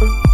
Bye.